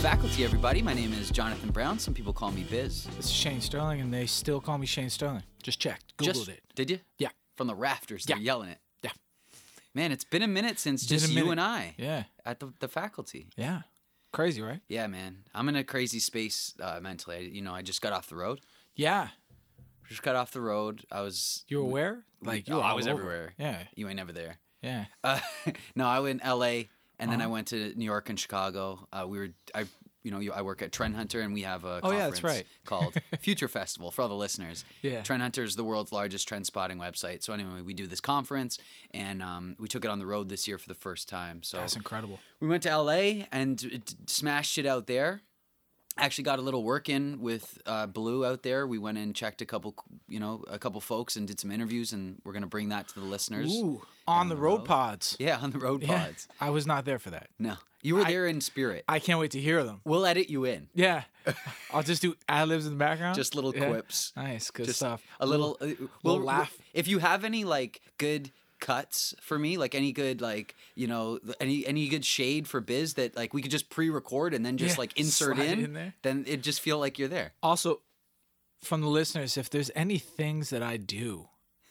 faculty, everybody. My name is Jonathon Brown. Some people call me Biz. This is Shane Sterling, and they still call me Shane Sterling. Just checked, googled Just- it. Did you? Yeah. From the rafters, they're Yeah. yelling it. Yeah. Man, it's been a minute since Been just you and I Yeah, at the, the faculty. yeah, crazy, right? Yeah, man. I'm in a crazy space uh, mentally. I, you know, I just got off the road. Yeah, Just got off the road. I was. you aware? Like you Oh, I was over. everywhere. Yeah, You ain't never there. yeah. Uh, no, I went L.A. and then I Uh-huh. went to New York and Chicago. Uh, we were I. You know, I work at Trend Hunter, and we have a Oh, conference yeah, right. called Future Festival for all the listeners. Yeah. Trend Hunter is the world's largest trend spotting website. So anyway, we do this conference, and um, we took it on the road this year for the first time. So That's incredible. we went to LA and smashed it out there. Actually, got a little work in with uh, Blue out there. We went and checked a couple, you know, a couple folks and did some interviews, and we're gonna bring that to the listeners. Ooh, on the road road. pods. Yeah, on the road Yeah, pods. I was not there for that. No, you were I- there in spirit. I can't wait to hear them. We'll edit you in. Yeah, I'll just do ad libs in the background. Just little Yeah. quips. Nice, good Just stuff. A little, uh, we'll laugh. If you have any like good cuts for me, like any good like you know any any good shade for Biz that like we could just pre-record and then just Yeah, like insert in, in there. then it just feel like you're there. Also, from the listeners, if there's any things that I do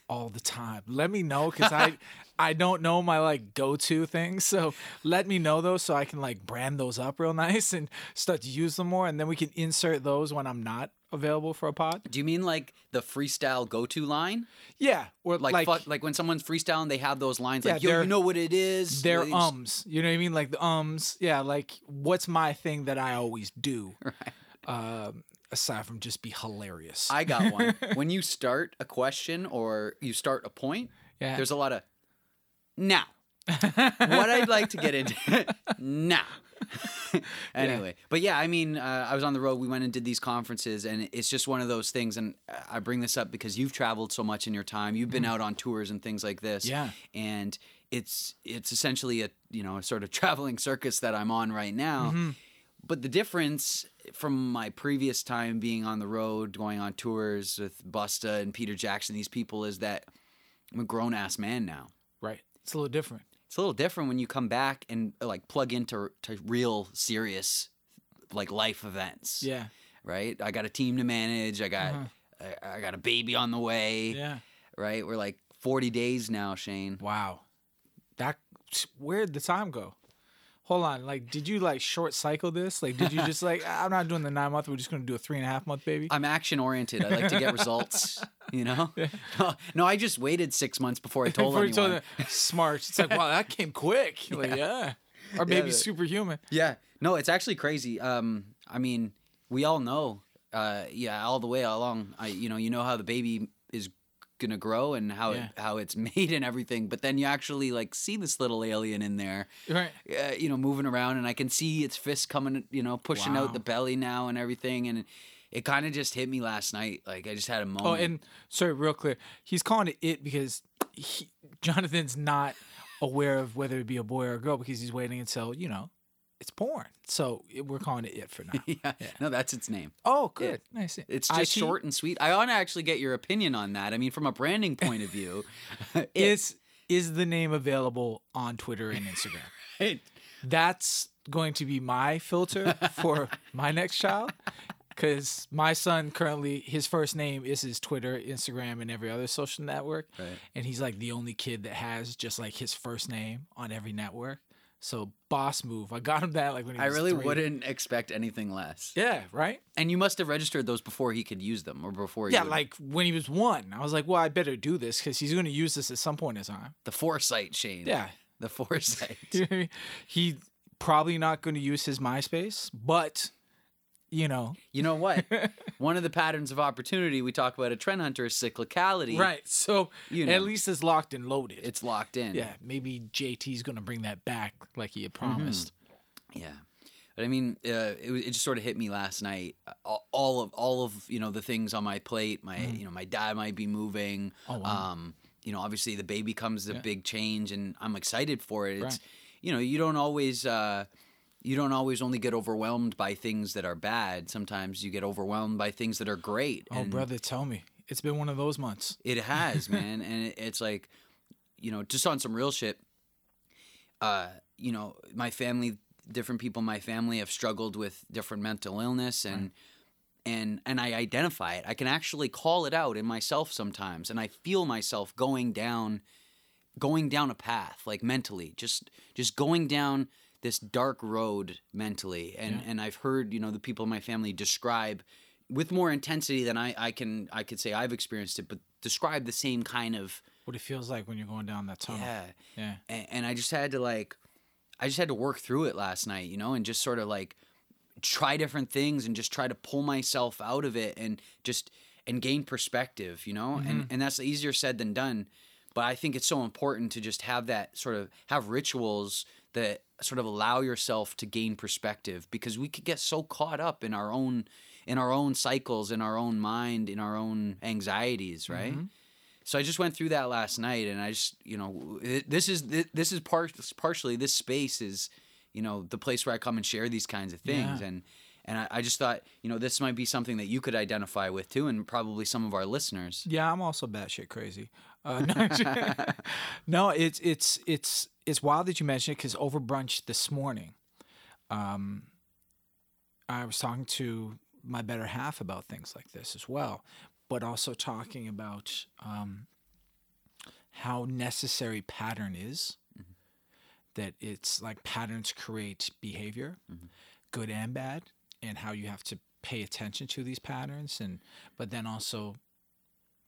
all the time, let me know because I I don't know my like go to things. So let me know those so I can like brand those up real nice and start to use them more, and then we can insert those when I'm not available for a pod. Do you mean like the freestyle go-to line? Yeah, or Like like, like, like when someone's freestyling, they have those lines Yeah, like, "Yo, you know what it is." their They just- ums. You know what I mean? Like the ums. Yeah, like what's my thing that I always do. Right. Um, aside from just be hilarious. I got one. when you start a question or you start a point, yeah. there's a lot of now. what I'd like to get into now. anyway, but yeah, I mean, uh, I was on the road. We went and did these conferences, and it's just one of those things. And I bring this up because you've traveled so much in your time. You've been out on tours and things like this. Mm-hmm. Yeah. and it's it's essentially a you know a sort of traveling circus that I'm on right now. Mhm. But the difference from my previous time being on the road, going on tours with Busta and Peter Jackson, these people, is that I'm a grown ass man now. right. It's a little different. It's a little different when you come back and like plug into to real serious like life events. Yeah. Right? I got a team to manage. I got Uh-huh. I, I got a baby on the way. Yeah. Right? We're like 40 days now, Shane. Wow. That where'd the time go? Hold on. Like, did you like short cycle this? Like, did you just like "Ah, I'm not doing the nine month, we're just gonna do a three and a half month baby? I'm action oriented. I like to get results, you know? No, no, I just waited 6 months before I told Before you anyone. told them, smart. It's like, wow, that came quick. Like, yeah. Or maybe the- superhuman. Yeah. No, it's actually crazy. Um, I mean, we all know, uh, yeah, all the way along. I, you know, you know how the baby gonna grow and how Yeah. it, how it's made and everything. But then you actually like see this little alien in there, Right. uh, you know, moving around, and I can see its fist coming, you know, pushing out the belly now and everything, and it kind of just hit me last night. Like I just had a moment. Oh, and sorry, real clear. He's calling it it because he, Jonathon's not aware of whether it be a boy or a girl because he's waiting until, you know, it's born. So we're calling it it for now. yeah. no, that's its name. Oh, good. Nice. It's just IT short and sweet. I want to actually get your opinion on that. I mean, from a branding point of view, it- Is is the name available on Twitter and Instagram? it- That's going to be my filter for my next child. Because my son currently, his first name is his Twitter, Instagram, and every other social network. Right. And he's like the only kid that has just like his first name on every network. So boss move. I got him that like when he I really three. wouldn't expect anything less. Yeah, right? And you must have registered those before he could use them, or before. Yeah, like when he was one, I was like, well, I better do this because he's going to use this at some point in time. the foresight, Shane. Yeah. the foresight. You know what I mean? He probably not going to use his MySpace, but you know, you know what? One of the patterns of opportunity we talk about a Trend Hunter is cyclicality. right? So You know. at least it's locked and loaded. It's locked in. yeah, maybe JT's going to bring that back like he had promised. Yeah. But I mean, uh, it, was- it just sort of hit me last night. All, of all of you know the things on my plate. My you know my dad might be moving. Mm. Oh, wow. Um, you know, obviously the baby comes a Yeah. big change, and I'm excited for it. It's Right. you know you don't always uh, you don't always only get overwhelmed by things that are bad. Sometimes you get overwhelmed by things that are great. Oh, and brother, tell me. It's been one of those months. It has, man, and it's like, you know, just on some real shit. Uh, you know, my family different people in my family have struggled with different mental illness and and and I identify it. I can actually call it out in myself sometimes and I feel myself going down going down a path like mentally just just going down this dark road mentally and Yeah. and I've heard you know the people in my family describe with more intensity than I I can I could say I've experienced it but describe the same kind of What it feels like when you're going down that tunnel. yeah Yeah. and, and I just had to like, I just had to work through it last night, you know, and just sort of like try different things and just try to pull myself out of it and just and gain perspective, you know, and mm-hmm. and that's easier said than done, but I think it's so important to just have that sort of have rituals that sort of allow yourself to gain perspective because we could get so caught up in our own in our own cycles in our own mind in our own anxieties right so I just went through that last night, and I just, you know, this is this is part partially this space is, you know, the place where I come and share these kinds of things, Yeah. and and I, I just thought, you know, this might be something that you could identify with too, and probably some of our listeners. Yeah, I'm also batshit crazy. Uh, no, no, it's it's it's it's wild that you mention it because over brunch this morning, um, I was talking to my better half about things like this as well, but also talking about um, how necessary pattern is. That it's like patterns create behavior, good and bad, and how you have to pay attention to these patterns, and but then also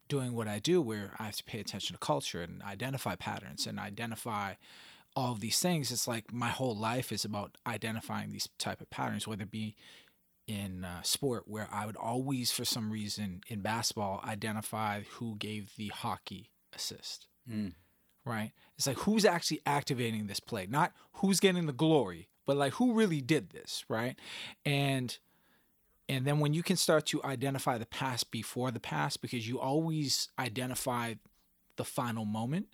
doing what I do where I have to pay attention to culture and identify patterns and identify all of these things. It's like my whole life is about identifying these type of patterns, whether it be in uh, sport where I would always, for some reason, in basketball, identify who gave the hockey assist. Mm. Right? It's like who's actually activating this play, not who's getting the glory, but like who really did this, right? And and then when you can start to identify the past before the past, because you always identify the final moment,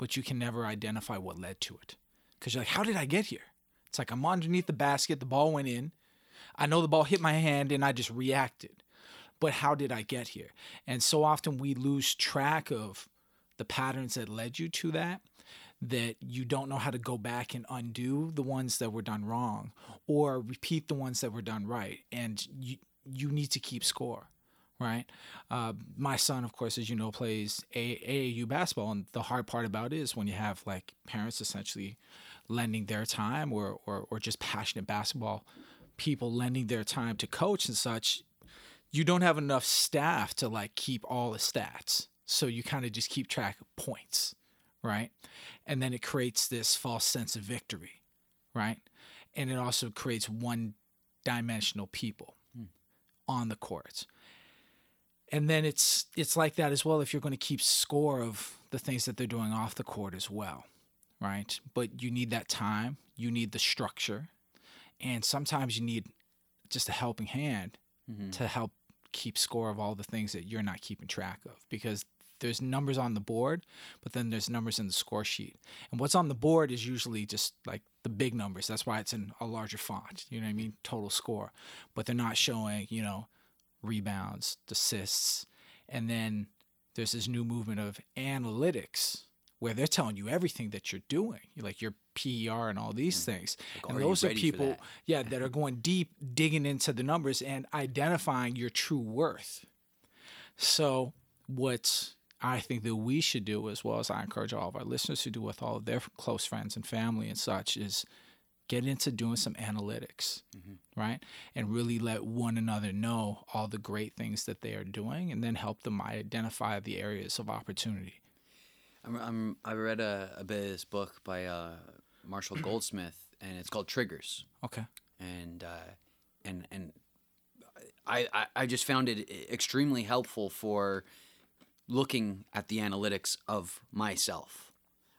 but you can never identify what led to it. Because you're like, how did I get here? It's like I'm underneath the basket, the ball went in. I know the ball hit my hand and I just reacted. But how did I get here? And so often we lose track of the patterns that led you to that that you don't know how to go back and undo the ones that were done wrong or repeat the ones that were done right and you you need to keep score right? Uh, my son of course as you know plays A- aau basketball and the hard part about it is when you have like parents essentially lending their time or, or, or just passionate basketball people lending their time to coach and such you don't have enough staff to like keep all the stats. So you kind of just keep track of points right? And then it creates this false sense of victory right? And it also creates one dimensional people on the court and then it's it's like that as well if you're going to keep score of the things that they're doing off the court as well right? But you need that time you need the structure and sometimes you need just a helping hand mm-hmm. to help keep score of all the things that you're not keeping track of because there's numbers on the board but then there's numbers in the score sheet. And what's on the board is usually just like the big numbers. That's why it's in a larger font you know what i mean? Total score. But they're not showing you know rebounds assists and then there's this new movement of analytics where they're telling you everything that you're doing like your PER and all these hmm. things. Like, and are those are people that? yeah that are going deep digging into the numbers and identifying your true worth. So what I think that we should do, as well as I encourage all of our listeners to do with all of their close friends and family and such, is get into doing some analytics, right? And really let one another know all the great things that they are doing and then help them identify the areas of opportunity. I'm, I'm I read a, a bit of this book by uh, Marshall Goldsmith, and it's called Triggers. Okay. and uh, and and I, I I just found it extremely helpful for looking at the analytics of myself.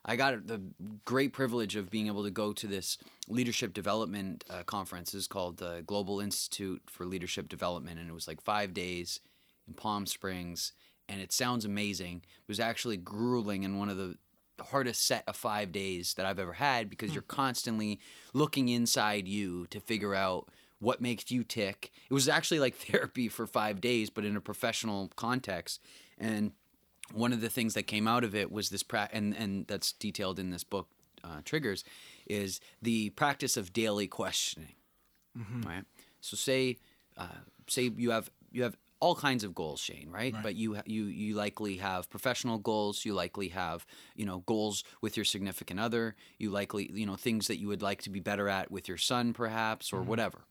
I got the great privilege of being able to go to this leadership development uh, conference. It's called the Global Institute for Leadership Development, and it was like five days in Palm Springs. And it sounds amazing. It was actually grueling and one of the hardest set of five days that I've ever had because you're constantly looking inside you to figure out what makes you tick. It was actually like therapy for five days, but in a professional context. And one of the things that came out of it was this pra- and and that's detailed in this book, uh, Triggers, is the practice of daily questioning. Right. So say uh, say you have you have all kinds of goals, Shane, right? But you ha- you you likely have professional goals. You likely have you know goals with your significant other. You likely you know things that you would like to be better at with your son, perhaps, or whatever.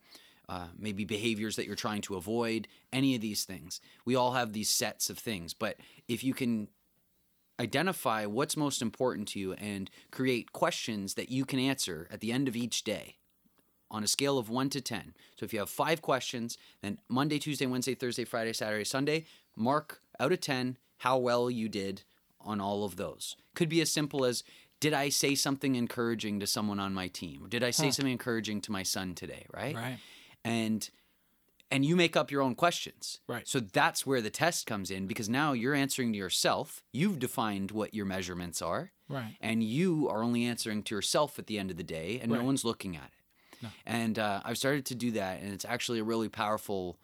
Uh, maybe behaviors that you're trying to avoid. Any of these things. We all have these sets of things, but if you can identify what's most important to you and create questions that you can answer at the end of each day on a scale of 1 to 10. So if you have 5 questions, then Monday, Tuesday, Wednesday, Thursday, Friday, Saturday, Sunday, mark out of 10 how well you did on all of those. Could be as simple as did I say something encouraging to someone on my team? Did I say something encouraging to my son today, right? Right. And and you make up your own questions. Right. So that's where the test comes in because now you're answering to yourself. You've defined what your measurements are. Right. And you are only answering to yourself at the end of the day, and no one's looking at it. And uh, I've started to do that, and it's actually a really powerful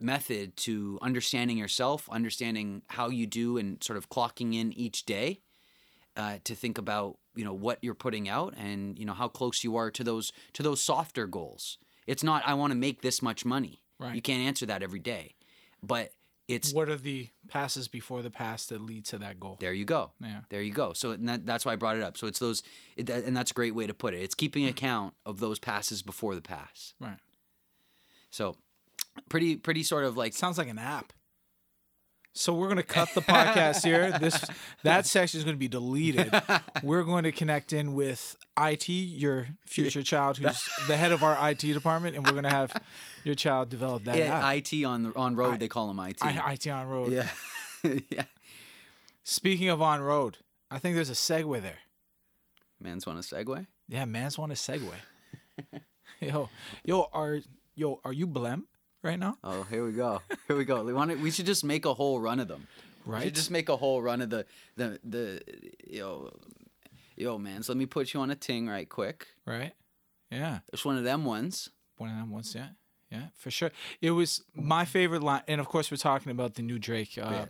method to understanding yourself, understanding how you do, and sort of clocking in each day uh, to think about you know what you're putting out and you know how close you are to those to those softer goals. It's not I want to make this much money. Right. You can't answer that every day, but it's What are the passes before the pass that lead to that goal? there you go. Yeah. There you go. So and that, that's why I brought it up. So it's those, it, and that's a great way to put it. It's keeping mm. account of those passes before the pass. Right. So pretty, pretty sort of like Sounds like an app. So we're gonna cut the podcast here. This that section is gonna be deleted. We're going to connect in with IT, your future child, who's the head of our IT department, and we're gonna have your child develop that yeah, app. IT on the on road. they call them IT. I, IT on road. yeah, yeah. Speaking of on road, I think there's a segue there. Man's want a segue. Yeah, man's want a segue. yo, yo, are yo, are you blem right now? Oh, here we go. Here we go. We We should just make a whole run of them. We Right. should just make a whole run of the the the yo yo man. So let me put you on a ting right quick. right. Yeah. It's one of them ones. One of them ones, yeah. Yeah, for sure. It was my favorite line, and of course, we're talking about the new Drake uh, Yeah.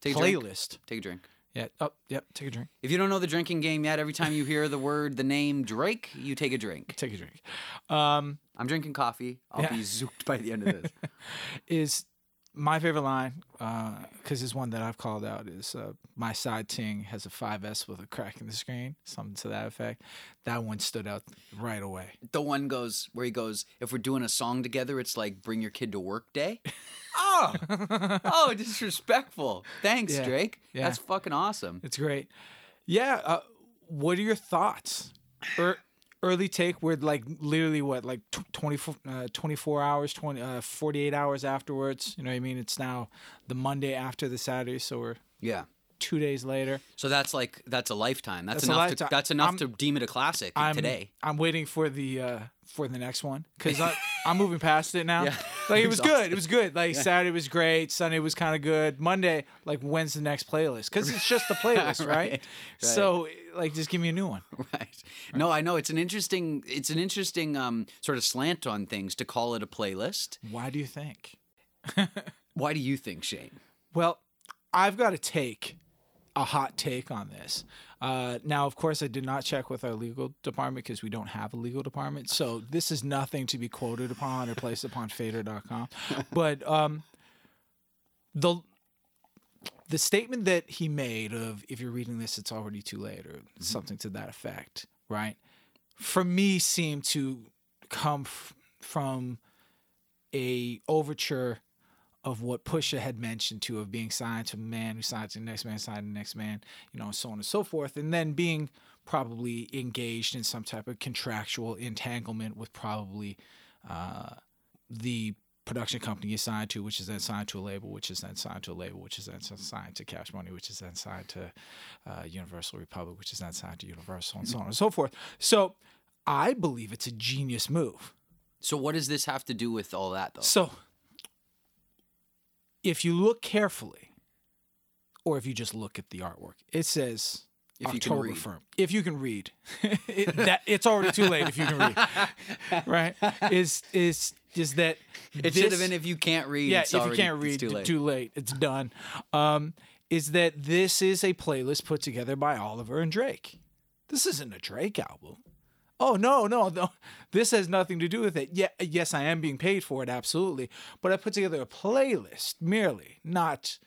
Take drink. playlist. Take a drink. Yeah. Oh, yep. Take a drink. If you don't know the drinking game yet, every time you hear the word, the name Drake, you take a drink. Take a drink. Um, I'm drinking coffee. I'll Yeah. be zooked by the end of this. is my favorite line because it's one that I've called out. Is uh, my side ting has a 5S with a crack in the screen, something to that effect. That one stood out right away. the one goes where he goes, if we're doing a song together, it's like bring your kid to work day. oh, oh, disrespectful. Thanks, Yeah. Drake. Yeah. That's fucking awesome. It's great. Yeah. Uh, what are your thoughts? Er, early take, we're like literally what, like tw- 24, uh, 24 hours, 20, uh, 48 hours afterwards. You know what I mean? It's now the Monday after the Saturday, so we're Yeah. two days later. So that's like that's a lifetime. That's, That's enough lifetime. to that's enough I'm- to deem it a classic I'm today. I'm waiting for the uh for the next one because I'm moving past it now. Yeah. Like it was good. It was good. Like Saturday was great. Sunday was kind of good. Monday, like when's the next playlist? Because it's just the playlist, right? Right, So like, just give me a new one. Right. No, I know it's an interesting it's an interesting um sort of slant on things to call it a playlist. Why do you think? Why do you think, Shane? Well, I've got to take a hot take on this. Uh, now, of course, I did not check with our legal department because we don't have a legal department. So this is nothing to be quoted upon or placed upon fader.com. But um, the the statement that he made of if you're reading this, it's already too late or something to that effect, right? For me, seemed to come f- from a overture of what Pusha had mentioned to of being signed to a man who signed to the next man, signed to the next man, you know, and so on and so forth, and then being probably engaged in some type of contractual entanglement with probably uh, the production company you signed to, which is then signed to a label, which is then signed to a label, which is then signed to Cash Money, which is then signed to uh, Universal Republic, which is then signed to Universal, and so on and so forth. So I believe it's a genius move. So what does this have to do with all that though? So, if you look carefully, or if you just look at the artwork, it says If you can October read. firm. If you can read, it, that it's already too late. If you can read, right? Is is is that It should have been if you can't read. yeah, it's if you can't read, too late. too late. It's done. Um, is that this is a playlist put together by Oliver and Drake. This isn't a Drake album. Oh no, no, no, this has nothing to do with it. Yeah, yes, I am being paid for it, absolutely. But I put together a playlist merely, not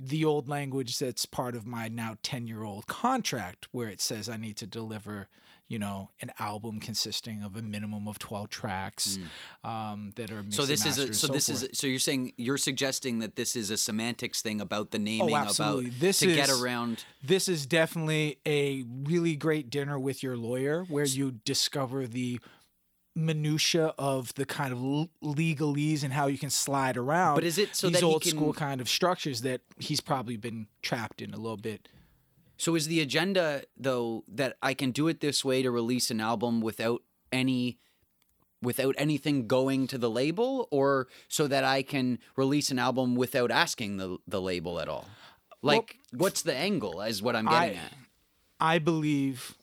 the old language that's part of my now 10 year old contract where it says I need to deliver, you know, an album consisting of a minimum of 12 tracks um, that are Mm. So this is a, mastered so this forth. is so you're saying you're suggesting that this is a semantics thing about the naming Oh, absolutely. about This to get around this is definitely a really great dinner with your lawyer where you discover the minutia of the kind of legalese and how you can slide around But is it so these old school kind of structures that he's probably been trapped in a little bit So is the agenda though that I can do it this way to release an album without any without anything going to the label or so that I can release an album without asking the the label at all? Like what's the angle is what I'm getting I- at. I believe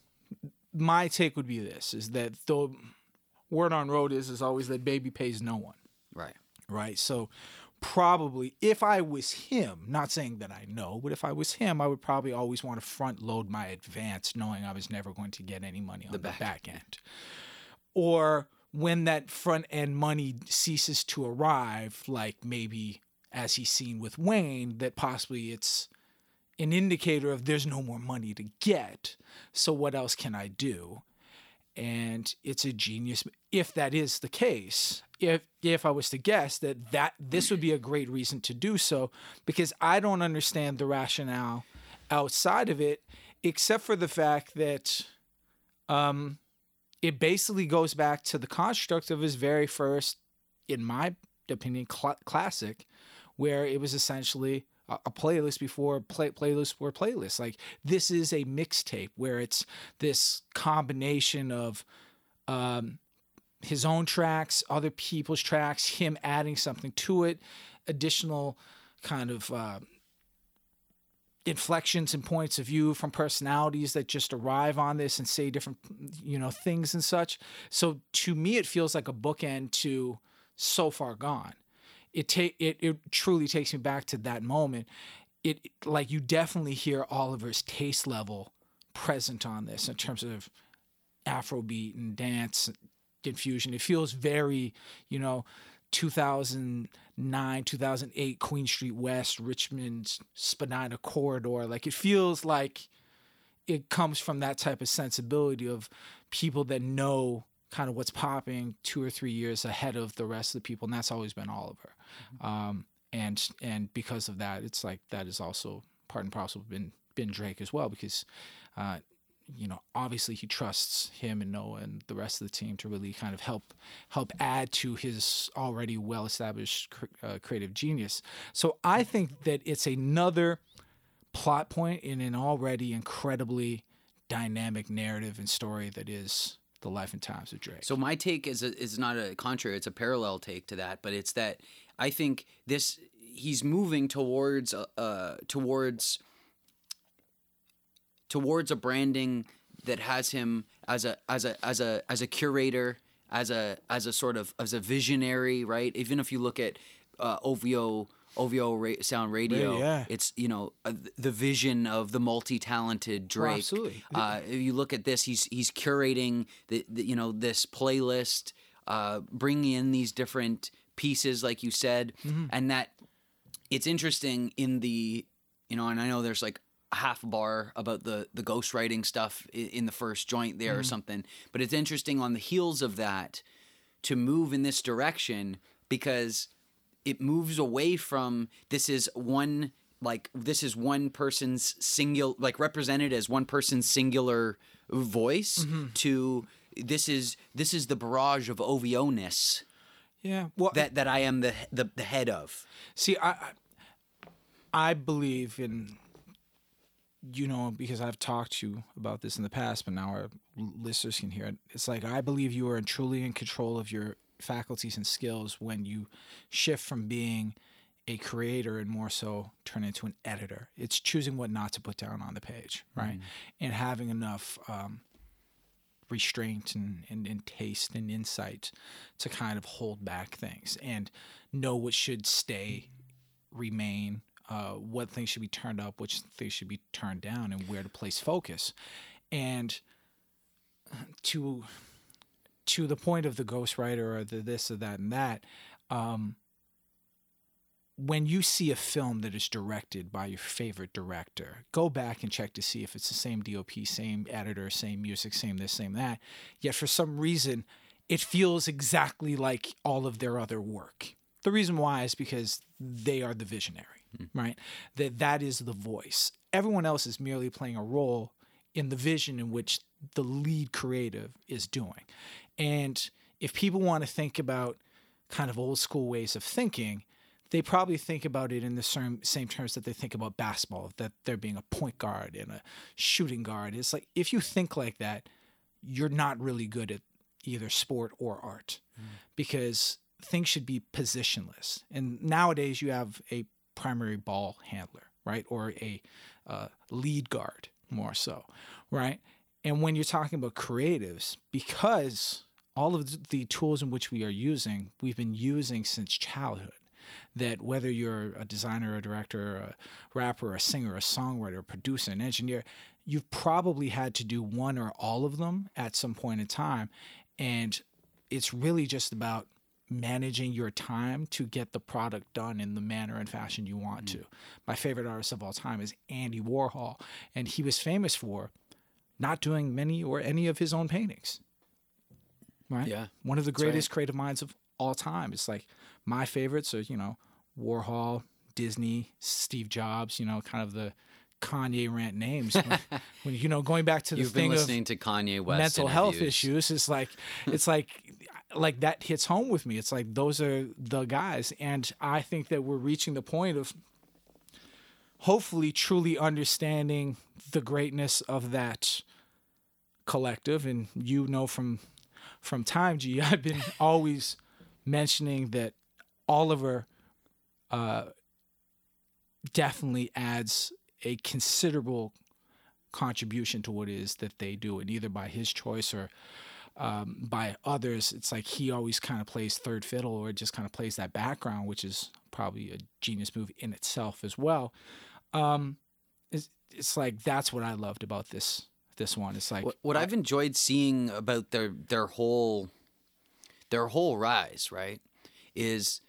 my take would be this is that the word on road is is always that baby pays no one Right. right? So probably if I was him, not saying that I know, but if I was him, I would probably always want to front load my advance knowing I was never going to get any money on the back back, end. Or when that front end money ceases to arrive, like maybe as he's seen with Wayne, that possibly it's an indicator of there's no more money to get. So what else can I do? And it's a genius if that is the case if if i was to guess that that this would be a great reason to do so because i don't understand the rationale outside of it except for the fact that um it basically goes back to the construct of his very first in my opinion cl- classic where it was essentially a, playlist before play, playlists were playlists like this is a mixtape where it's this combination of um, his own tracks other people's tracks him adding something to it additional kind of uh, inflections and points of view from personalities that just arrive on this and say different you know things and such. So to me it feels like a bookend to so far gone it take it, it truly takes me back to that moment. It like you definitely hear oliver's taste level present on this in terms of afrobeat and dance infusion it feels very you know 2009 2008 queen street west richmond spadina corridor. Like it feels like it comes from that type of sensibility of people that know kind of what's popping two or three years ahead of the rest of the people and that's always been oliver um, and and because of that it's like that is also part and parcel been been drake as well because uh, you know, obviously he trusts him and Noah and the rest of the team to really kind of help help add to his already well established cr- uh, creative genius. So I think that it's another plot point in an already incredibly dynamic narrative and story that is the life and times of Drake. So my take is a, is not a contrary; it's a parallel take to that. But it's that I think this he's moving towards uh, uh towards towards a branding that has him as a as a as a as a curator, as a as a sort of as a visionary, right? Even if you look at uh, OVO OVO ra- Sound Radio, yeah. it's you know uh, the vision of the multi-talented Drake. absolutely. Uh, if you look at this, he's he's curating the, the you know this playlist, uh, bringing in these different pieces, like you said, and that it's interesting in the you know, and I know there's like a half bar about the the ghostwriting stuff in, in the first joint there or something, but it's interesting on the heels of that to move in this direction because it moves away from this is one like this is one person's singular like represented as one person's singular voice mm-hmm. to this is this is the barrage of OVO ness yeah, well, that that I am the the, the head of. See, I I- I believe in you know because I've talked to you about this in the past, but now our listeners can hear it. It's like I believe you are truly in control of your faculties and skills when you shift from being a creator and more so turn into an editor. It's choosing what not to put down on the page, right? And having enough um, restraint and, and, and taste and insight to kind of hold back things and know what should stay, remain, uh, what things should be turned up, which things should be turned down, and where to place focus. And to to the point of the ghostwriter or the this or that and that, um, when you see a film that is directed by your favorite director, go back and check to see if it's the same DOP, same editor, same music, same this, same that. Yet for some reason, it feels exactly like all of their other work. The reason why is because they are the visionary, right? That that is the voice. Everyone else is merely playing a role in the vision in which the lead creative is doing. And if people want to think about kind of old school ways of thinking, they probably think about it in the same, same terms that they think about basketball, that there being a point guard and a shooting guard. It's like if you think like that, you're not really good at either sport or art because things should be positionless. And nowadays you have a primary ball handler, right? Or a uh, lead guard, more so, right? And when you're talking about creatives, because all of the tools in which we are using, we've been using since childhood. That whether you're a designer, a director, a rapper, a singer, a songwriter, a producer, an engineer, you've probably had to do one or all of them at some point in time. And it's really just about managing your time to get the product done in the manner and fashion you want mm. to. My favorite artist of all time is Andy Warhol, and he was famous for not doing many or any of his own paintings. Right? Yeah, One of the that's right. greatest creative minds of all time. It's like my favorites are, you know, Warhol, Disney, Steve Jobs, you know, kind of the Kanye rant names. When, when you know, going back to the You've been thing of to Kanye West mental health issues it's like it's like like that hits home with me it's like those are the guys and i think that we're reaching the point of hopefully truly understanding the greatness of that collective and you know from from time g i've been always mentioning that oliver uh definitely adds a considerable contribution to what it is that they do, and either by his choice or um, by others, it's like he always kind of plays third fiddle or just kind of plays that background, which is probably a genius move in itself as well. Um, it's, it's like that's what I loved about this this one. It's like What, what I've enjoyed seeing about their their whole their whole rise, right, is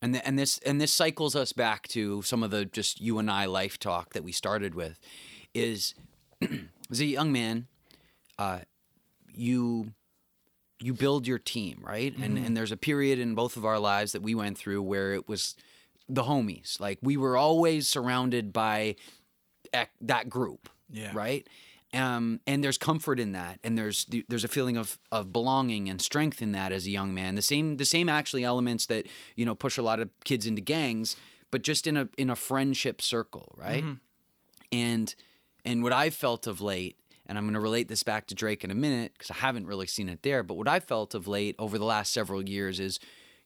and th- and this and this cycles us back to some of the just you and I life talk that we started with, is as a young man, uh, you you build your team, right? And and there's a period in both of our lives that we went through where it was the homies. Like we were always surrounded by that group, Yeah. right? Um, and there's comfort in that, and there's there's a feeling of of belonging and strength in that as a young man. The same the same actually elements that you know push a lot of kids into gangs, but just in a in a friendship circle, right? And and what I've felt of late, and I'm going to relate this back to Drake in a minute because I haven't really seen it there. But what I felt of late over the last several years is,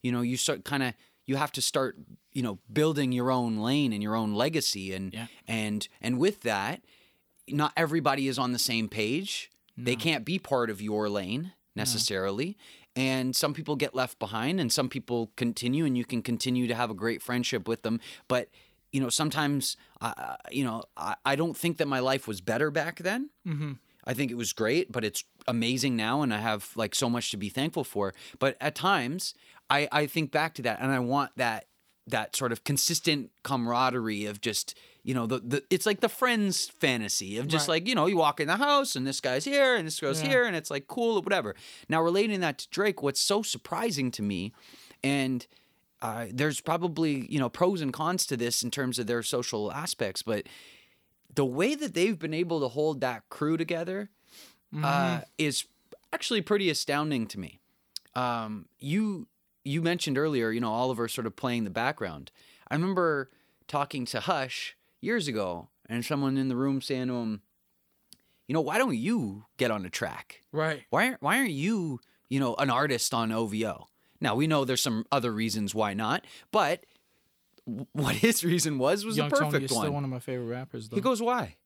you know, you start kind of you have to start, you know, building your own lane and your own legacy, and Yeah. and and with that, not everybody is on the same page. They can't be part of your lane necessarily. And some people get left behind and some people continue and you can continue to have a great friendship with them. But, you know, sometimes, uh, you know, I, I don't think that my life was better back then. Mm-hmm. I think it was great, but it's amazing now, and I have like so much to be thankful for. But at times, I I think back to that, and I want that that sort of consistent camaraderie of just you know the, the it's like the friends fantasy of just Right. like you know you walk in the house and this guy's here and this girl's Yeah. here and it's like cool or whatever. Now relating that to Drake, what's so surprising to me, and uh, there's probably you know pros and cons to this in terms of their social aspects, but the way that they've been able to hold that crew together uh, is actually pretty astounding to me. Um, you you mentioned earlier, you know, Oliver sort of playing the background. I remember talking to Hush years ago, and someone in the room saying to him, "You know, why don't you get on the track? Right. Why aren't why aren't you, you know, an artist on OVO?" Now we know there's some other reasons why not, but what his reason was was Young the Tony perfect is one. still one of my favorite rappers, though. He goes, Why?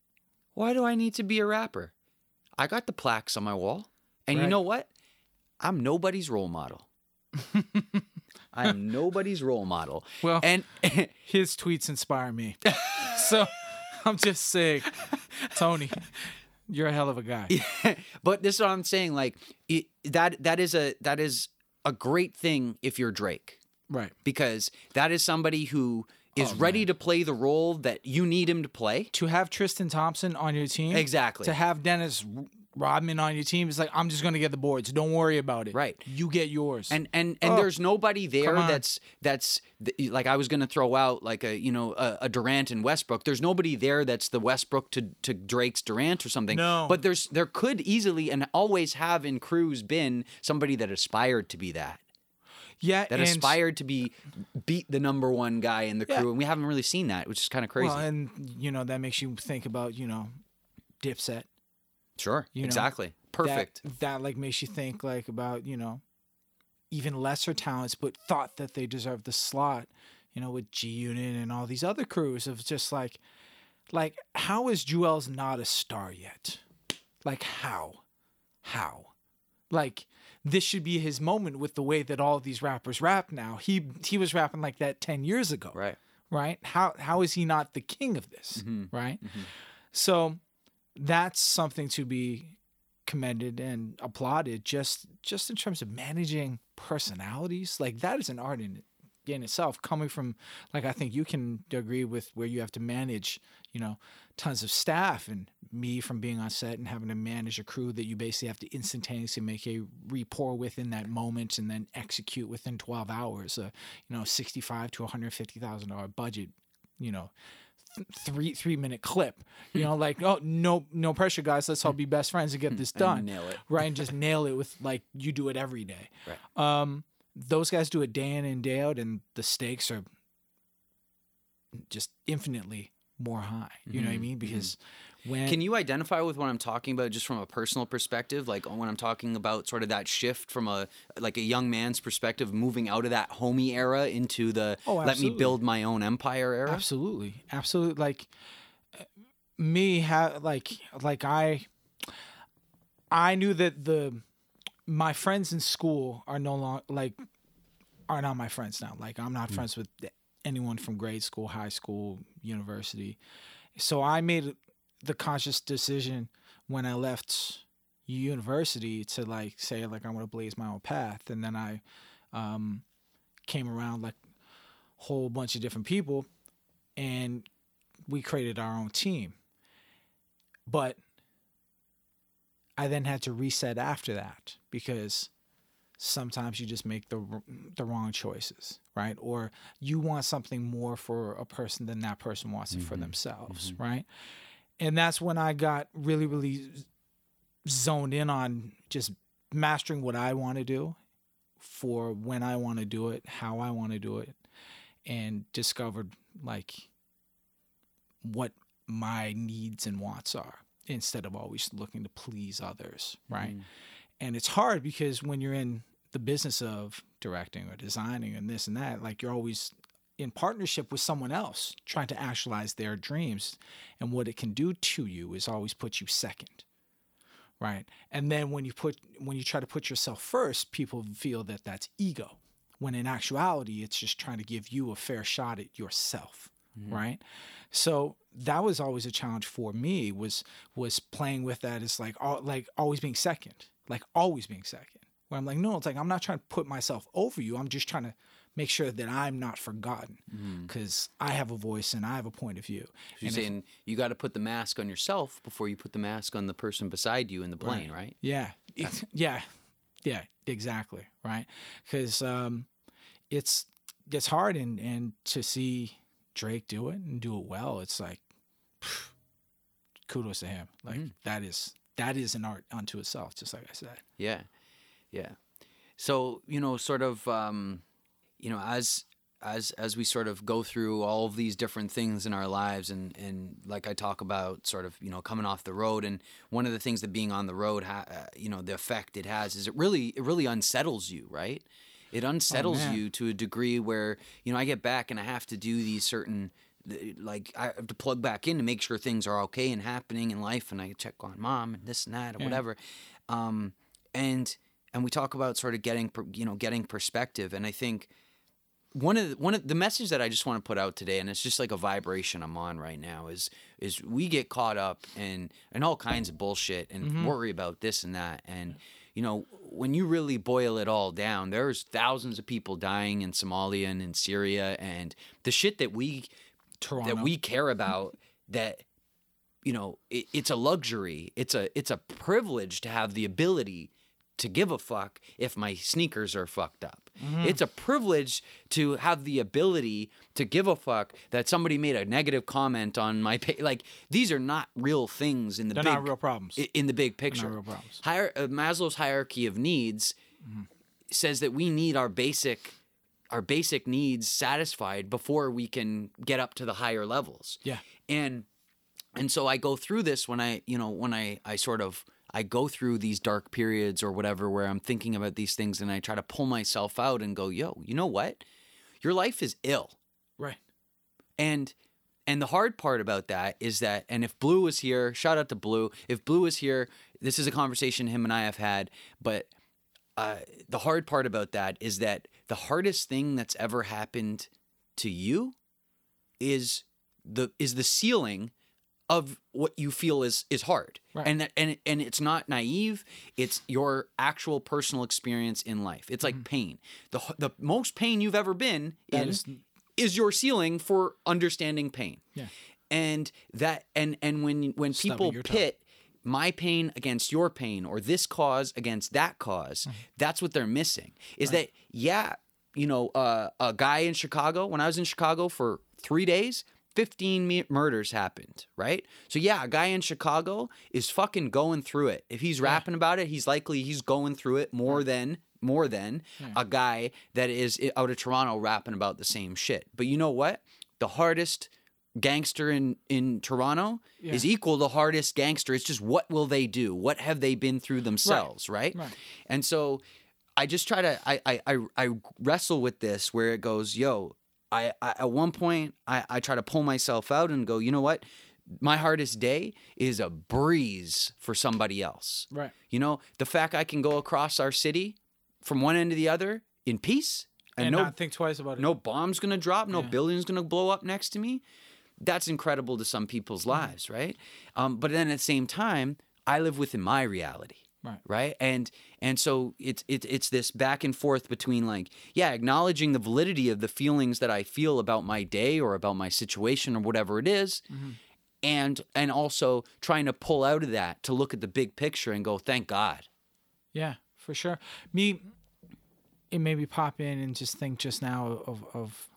Why do I need to be a rapper? I got the plaques on my wall. And you know what? I'm nobody's role model. I'm nobody's role model. Well- and His tweets inspire me. so I'm just saying, Tony, You're a hell of a guy. Yeah, but this is what I'm saying. Like it, that that is a that is a great thing if you're Drake Right. because that is somebody who is Oh, ready to play the role that you need him to play. To have Tristan Thompson on your team. Exactly. To have Dennis Rodman on your team is like, I'm just gonna get the boards. Don't worry about it. Right. You get yours. And and and Oh, there's nobody there that's that's th- like I was gonna throw out like a you know a, a Durant and Westbrook. There's nobody there that's the Westbrook to, to Drake's Durant or something. No. But there's there could easily and always have in crews been somebody that aspired to be that. yeah, That aspired to be beat the number one guy in the crew, Yeah. and we haven't really seen that, which is kind of crazy. Well, and you know that makes you think about you know, Dipset. Sure, you know, exactly, That- perfect. That, like makes you think like about you know, even lesser talents, but thought that they deserved the slot. You know, with G Unit and all these other crews of just like, like how is Juelz not a star yet? Like how, how, like this should be his moment with the way that all these rappers rap now. He he was rapping like that ten years ago right. right? How how is he not the king of this, Mm-hmm. right? So that's something to be commended and applauded just just in terms of managing personalities. Like that is an art in in itself coming from like I think you can agree with where you have to manage, you know, tons of staff and me from being on set and having to manage a crew that you basically have to instantaneously make a rapport with in that moment and then execute within 12 hours a you know 65 to 150,000 dollar budget, you know, th- three three minute clip. You know, like oh no no pressure guys, let's all be best friends and get this done. nail it. Right, and just nail it with like you do it every day. Right. Um those guys do it day in and day out and the stakes are just infinitely more high. You know what I mean? Because when Can you identify with what I'm talking about just from a personal perspective? Like when I'm talking about sort of that shift from a like a young man's perspective, moving out of that homie era into the Oh, let me build my own empire era. Absolutely, absolutely. Like uh, me, ha- like like I, I knew that the my friends in school are no longer like are not my friends now. Like I'm not friends with anyone from grade school, high school, university. So I made the conscious decision when I left university to like say like I'm gonna blaze my own path, and then I um, came around like a whole bunch of different people, and we created our own team. But I then had to reset after that because sometimes you just make the the wrong choices, right? Or you want something more for a person than that person wants it for themselves, right? And that's when I got really really zoned in on just mastering what I want to do for when I want to do it, how I want to do it, and discovered like what my needs and wants are instead of always looking to please others, right? Mm. And it's hard because when you're in the business of directing or designing and this and that, like you're always in partnership with someone else trying to actualize their dreams. And what it can do to you is always put you second. Right. And then when you put when you try to put yourself first, people feel that that's ego. When in actuality, it's just trying to give you a fair shot at yourself. Mm-hmm. Right. So that was always a challenge for me was was playing with that as like all, like always being second, like always being second. Where I'm like, no, it's like I'm not trying to put myself over you. I'm just trying to make sure that I'm not forgotten because I have a voice and I have a point of view. You're And if- saying you got to put the mask on yourself before you put the mask on the person beside you in the plane, right? Yeah. Ex- yeah. Yeah, exactly. Right. Because um, it's it's hard and and to see Drake do it and do it well, it's like kudos to him. Like that is that is an art unto itself, just like I said. Yeah, yeah. So you know, sort of, um, you know, as as as we sort of go through all of these different things in our lives, and and like I talk about, sort of, you know, coming off the road, and one of the things that being on the road, ha- uh, you know, the effect it has is it really it really unsettles you, right? It unsettles man. you to a degree where you know I get back and I have to do these certain like I have to plug back in to make sure things are okay and happening in life, and I check on mom and this and that or Yeah. whatever, um, and and we talk about sort of getting you know getting perspective, and I think one of the, one of the message that I just want to put out today, and it's just like a vibration I'm on right now, is is we get caught up in in all kinds of bullshit and mm-hmm. worry about this and that, and you know when you really boil it all down, there's thousands of people dying in Somalia and in Syria, and the shit that we Toronto. that we care about that you know it, it's a luxury. It's a it's a privilege to have the ability to give a fuck if my sneakers are fucked up Mm-hmm. it's a privilege to have the ability to give a fuck that somebody made a negative comment on my page like these are not real things in the They're big not real problems. in the big picture Not real problems. Hier- uh, maslow's hierarchy of needs says that we need our basic our basic needs satisfied before we can get up to the higher levels yeah. and and so i go through this when i you know when i i sort of i go through these dark periods or whatever where i'm thinking about these things and i try to pull myself out and go yo you know what? Your life is ill. Right. and and the hard part about that is that and if blue was here shout out to blue. If blue was here this is a conversation him and i have had but uh, the hard part about that is that the hardest thing that's ever happened to you is the is the ceiling of what you feel is is hard. Right. and that, and and it's not naive. It's your actual personal experience in life. It's like pain. The the most pain you've ever been That in is- is your ceiling for understanding pain. Yeah. and that and and when when people pit my pain against your pain or this cause against that cause Mm-hmm. that's what they're missing. Is that yeah you know uh, a guy in chicago when i was in chicago for three days 15 murders happened right? So yeah a guy in chicago is fucking going through it. If he's rapping about it he's likely he's going through it more than more than hmm. a guy that is out of toronto rapping about the same shit. But you know what? The hardest gangster in in Toronto is equal to the hardest gangster. It's just what will they do? What have they been through themselves, right? Right. And so I just try to I I I, I wrestle with this where it goes, yo, I, I at one point I, I try to pull myself out and go, you know what? My hardest day is a breeze for somebody else. Right. You know, the fact I can go across our city from one end to the other in peace and, And no not think twice about it. no bomb's gonna drop, no Yeah. building's gonna blow up next to me. That's incredible to some people's lives, right? Um, but then at the same time, I live within my reality. Right. Right. And and so it's it's it's this back and forth between like, yeah, acknowledging the validity of the feelings that I feel about my day or about my situation or whatever it is, Mm-hmm. and and also trying to pull out of that to look at the big picture and go, thank God. Yeah, for sure. Me, it made me pop in and just think just now of of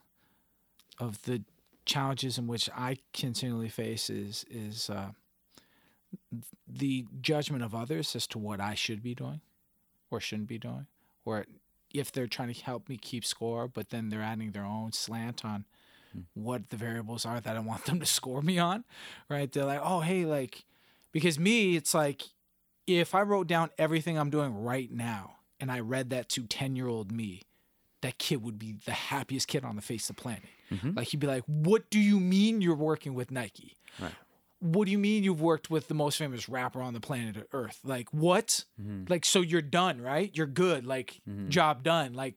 of the challenges in which I continually face is is uh, the judgment of others as to what I should be doing or shouldn't be doing, or if they're trying to help me keep score, but then they're adding their own slant on hmm. what the variables are that I want them to score me on, right? They're like, oh, hey, like, because me, it's like if I wrote down everything I'm doing right now and I read that to 10 year old me, that kid would be the happiest kid on the face of the planet. Mm-hmm. Like, he'd be like, What do you mean you're working with Nike? Right. What do you mean you've worked with the most famous rapper on the planet Earth? Like, what? Like, so you're done, right? You're good. Like, job done. Like,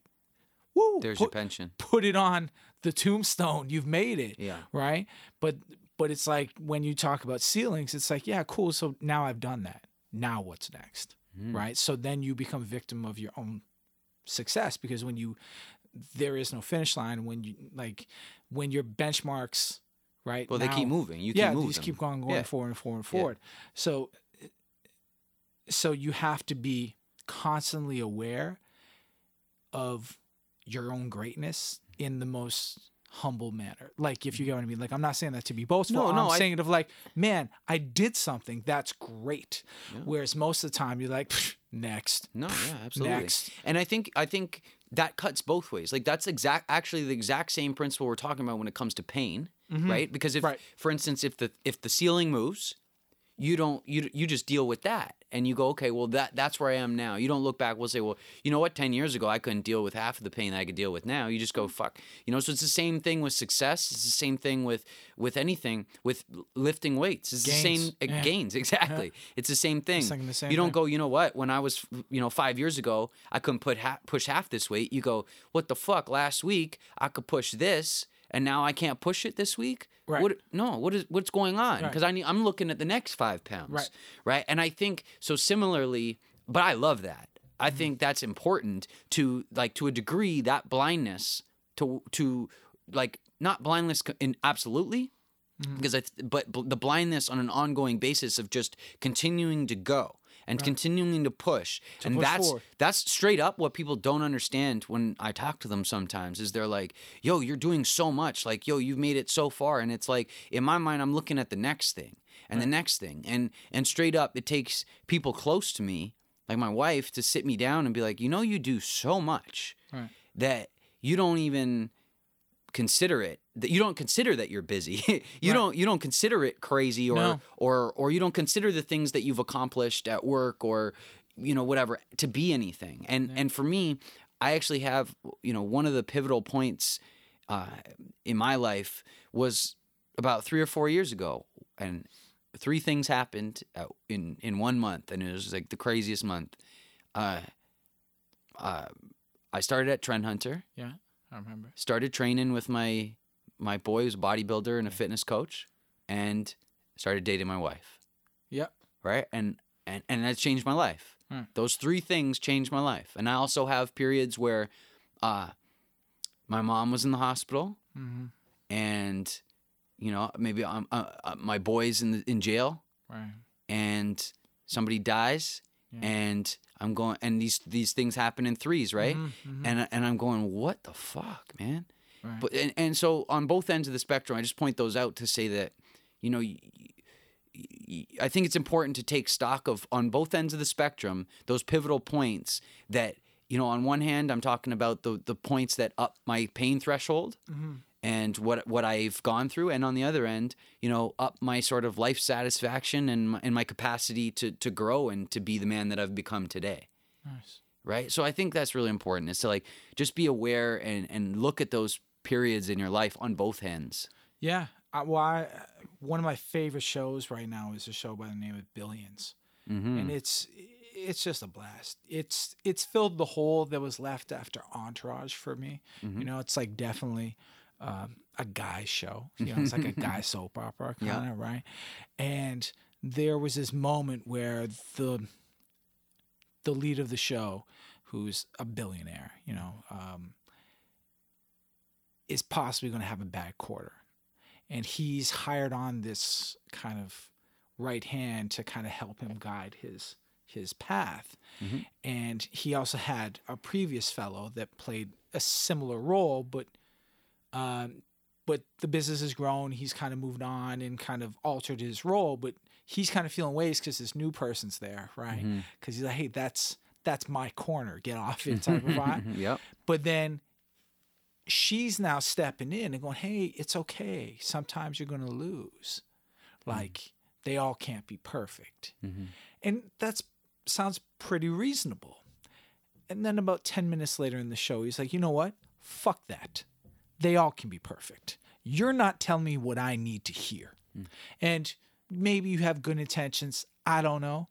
woo. There's put, your pension. put it on the tombstone. You've made it Yeah. right? But but it's like when you talk about ceilings, it's like, yeah, cool. So now I've done that. Now what's next? Mm-hmm. Right? So then you become victim of your own success because when you there is no finish line when you like when your benchmarks right Well, they keep moving. You yeah keep moving. just keep going going Yeah. forward and forward and forward so so you have to be constantly aware of your own greatness in the most humble manner like if you get what i mean like i'm not saying that to be boastful No, no, i'm I- saying it of like man i did something that's great whereas most of the time you're like next No, yeah, absolutely. Next. And I think I think that cuts both ways. Like that's exact actually the exact same principle we're talking about when it comes to pain, mm-hmm. right? Because if Right. for instance if the if the ceiling moves, you don't you you just deal with that. And you go okay well that that's where i am now. You don't look back we'll say well you know what? 10 years ago i couldn't deal with half of the pain that i could deal with now. You just go fuck. You know so it's the same thing with success. It's the same thing with with anything with lifting weights. It's Gains. the same uh, Yeah. gains. Exactly. It's the same thing. the same you don't thing. go you know what? When i was you know 5 years ago i couldn't put ha- push half this weight. You go what the fuck? Last week i could push this and now i can't push it this week Right. what no what is what's going on Right. because I need, i'm looking at the next five pounds Right. right and i think so similarly but i love that i Mm-hmm. think that's important to like to a degree that blindness to to like not blindness in absolutely Mm-hmm. because I but bl- the blindness on an ongoing basis of just continuing to go and continuing to push and push that's forward. that's straight up what people don't understand when I talk to them sometimes is they're like, "Yo, you're doing so much. Like, yo, you've made it so far." And it's like in my mind I'm looking at the next thing and the next thing. And and straight up it takes people close to me, like my wife, to sit me down and be like, "You know you do so much Right. that you don't even consider it that you don't consider that you're busy. You Right. don't you don't consider it crazy or No. or or you don't consider the things that you've accomplished at work or you know whatever to be anything. And and for me i actually have you know one of the pivotal points uh, in my life was about three or four years ago and three things happened uh, in in one month and it was like the craziest month. Uh, uh, i started at trend hunter. Yeah, I remember. started training with my my boy who's a bodybuilder and a fitness coach and started dating my wife Yep. right and and and that changed my life Hmm. those three things changed my life and i also have periods where uh my mom was in the hospital Mm-hmm. and you know maybe I'm, uh, uh, my boy's in the, in jail Right. and somebody dies Yeah. and i'm going and these these things happen in threes right Mhm, mhm. and and i'm going what the fuck man Right. but and, and so on both ends of the spectrum, I just point those out to say that, you know, y- y- I think it's important to take stock of on both ends of the spectrum those pivotal points that you know on one hand I'm talking about the the points that up my pain threshold Mhm. And what what I've gone through, and on the other end, you know, up my sort of life satisfaction and my, and my capacity to to grow and to be the man that I've become today Nice. right so i think that's really important is to like just be aware and and look at those periods in your life on both ends Yeah. I, well, I, one of my favorite shows right now is a show by the name of Billions, mm-hmm. and it's it's just a blast. It's it's filled the hole that was left after Entourage for me. Mhm. You know, it's like definitely um, a guy show. You know, it's like a guy soap opera kind Yeah. of right. And there was this moment where the the lead of the show, who's a billionaire, you know, um, is possibly going to have a bad quarter, and he's hired on this kind of right hand to kind of help him guide his his path. Mhm. And he also had a previous fellow that played a similar role, but um, but the business has grown. He's kind of moved on and kind of altered his role, but he's kind of feeling ways because this new person's there, right? Because he's like, hey, that's that's my corner. Get off it, type of vibe. yep But then she's now stepping in and going, hey, it's okay. Sometimes you're going to lose. Like they all can't be perfect. Mhm. And that sounds pretty reasonable. And then about 10 minutes later in the show, he's like, you know what? Fuck that. They all can be perfect. You're not telling me what I need to hear. And maybe you have good intentions. I don't know.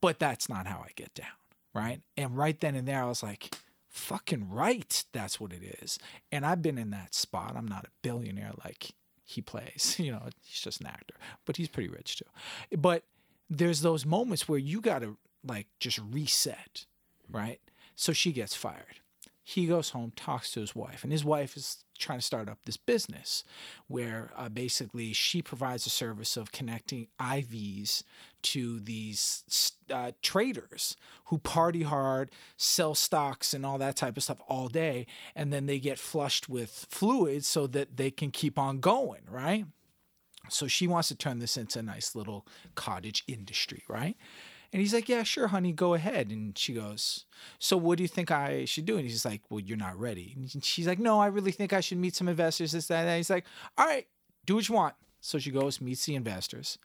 But that's not how I get down. Right. And right then and there, I was like, fucking right. That's what it is. And I've been in that spot. I'm not a billionaire like he plays. You know, he's just an actor, but he's pretty rich too. But there's those moments where you got to like just reset, right? So she gets fired. He goes home, talks to his wife, and his wife is trying to start up this business where uh, basically she provides a service of connecting IVs to these uh, traders who party hard, sell stocks, and all that type of stuff all day, and then they get flushed with fluids so that they can keep on going, right? So she wants to turn this into a nice little cottage industry, right? And he's like, Yeah, sure, honey, go ahead. And she goes, So what do you think I should do? And he's like, Well, you're not ready. And she's like, No, I really think I should meet some investors, this, that, that. He's like, All right, do what you want. So she goes, meets the investors,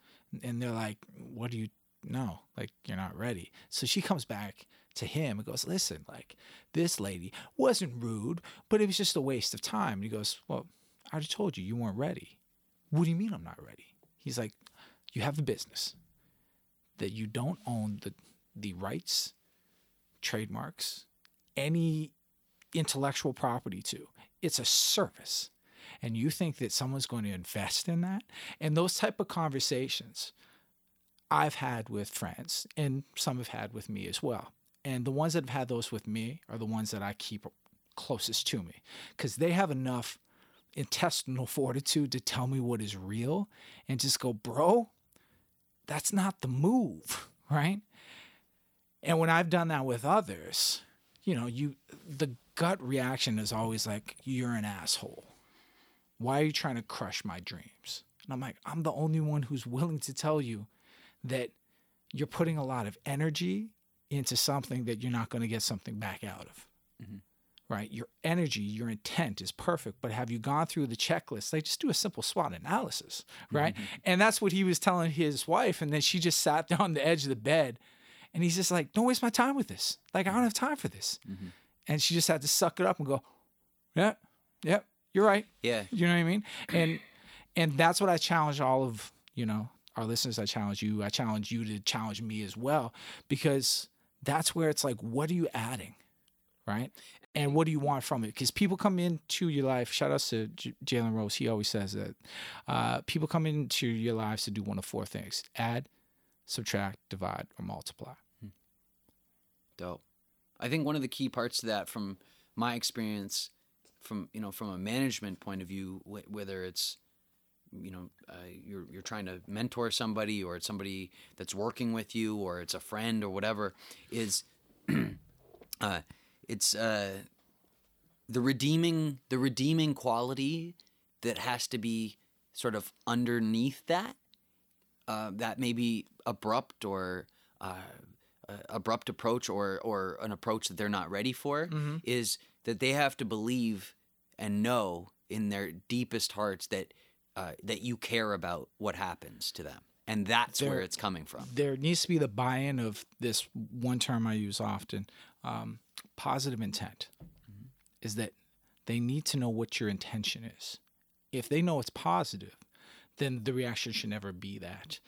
and they're like, "What do you know? Like, you're not ready." So she comes back to him and goes, "Listen, like this lady wasn't rude, but it was just a waste of time." And he goes, "Well, I already told you you weren't ready. What do you mean I'm not ready?" He's like, "You have a business that you don't own the the rights, trademarks, any intellectual property to. It's a service. And you think that someone's going to invest in that? And those type of conversations I've had with friends and some have had with me as well. And the ones that have had those with me are the ones that I keep closest to me because they have enough intestinal fortitude to tell me what is real and just go, bro, that's not the move, right? And when I've done that with others, you know, you the gut reaction is always like, you're an asshole. Why are you trying to crush my dreams? And I'm like, I'm the only one who's willing to tell you that you're putting a lot of energy into something that you're not going to get something back out of. Mm-hmm. Right? Your energy, your intent is perfect, but have you gone through the checklist? Like, just do a simple SWOT analysis, right? Mm-hmm. And that's what he was telling his wife. And then she just sat down on the edge of the bed and he's just like, don't waste my time with this. Like, I don't have time for this. Mm-hmm. And she just had to suck it up and go, yeah, yeah, you're right. Yeah. You know what I mean? And and that's what I challenge all of, you know, our listeners. I challenge you. I challenge you to challenge me as well, because that's where it's like, what are you adding? Right. And what do you want from it? Because people come into your life. Shout out to J- Jalen Rose. He always says that uh, people come into your lives to do one of four things add, subtract, divide, or multiply. Hmm. Dope. I think one of the key parts to that, from my experience, from you know, from a management point of view, wh- whether it's you know uh, you're you're trying to mentor somebody, or it's somebody that's working with you, or it's a friend, or whatever, is uh, it's uh, the redeeming the redeeming quality that has to be sort of underneath that uh, that may be abrupt or uh, uh, abrupt approach or or an approach that they're not ready for mm-hmm. is that they have to believe and know in their deepest hearts that uh, that you care about what happens to them and that's there, where it's coming from there needs to be the buy-in of this one term i use often um, positive intent mm-hmm. is that they need to know what your intention is if they know it's positive then the reaction should never be that.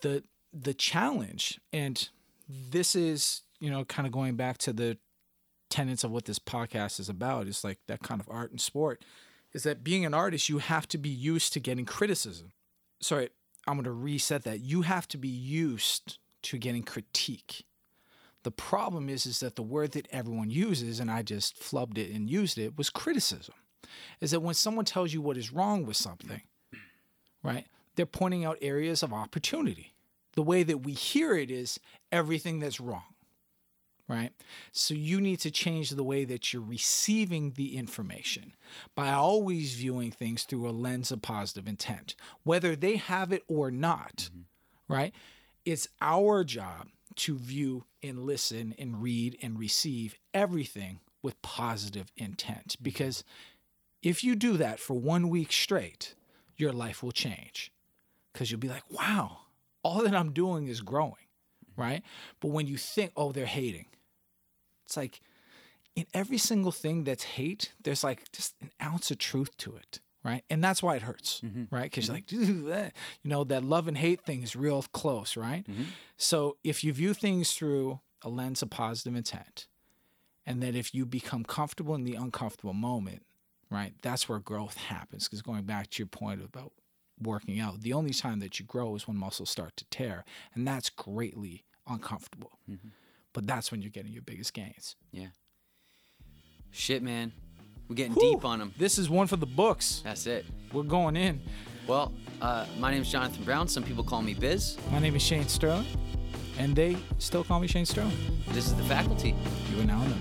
The the challenge, and this is, you know, kind of going back to the tenets of what this podcast is about, is like that kind of art and sport, is that being an artist, you have to be used to getting criticism. Sorry, I'm going to reset that. You have to be used to getting critique. The problem is, is that the word that everyone uses, and I just flubbed it and used it, was criticism. Is that when someone tells you what is wrong with something, right? They're pointing out areas of opportunity. The way that we hear it is everything that's wrong, right? So you need to change the way that you're receiving the information by always viewing things through a lens of positive intent, whether they have it or not, mm-hmm. right? It's our job to view and listen and read and receive everything with positive intent. Because if you do that for one week straight, your life will change because you'll be like, wow, all that I'm doing is growing, right? But when you think, oh, they're hating, it's like in every single thing that's hate, there's like just an ounce of truth to it, right? And that's why it hurts, mm-hmm. right? Because mm-hmm. you're like, you know, that love and hate thing is real close, right? Mm-hmm. So if you view things through a lens of positive intent, and that if you become comfortable in the uncomfortable moment, right? That's where growth happens. Because going back to your point about working out, the only time that you grow is when muscles start to tear, and that's greatly uncomfortable. Mm-hmm. But that's when you're getting your biggest gains. Yeah. Shit, man. We're getting Whew. deep on them. This is one for the books. That's it. We're going in. Well, uh, my name is Jonathon Brown. Some people call me Biz. My name is Shane Sterling, and they still call me Shane Sterling. This is the faculty. You are now know.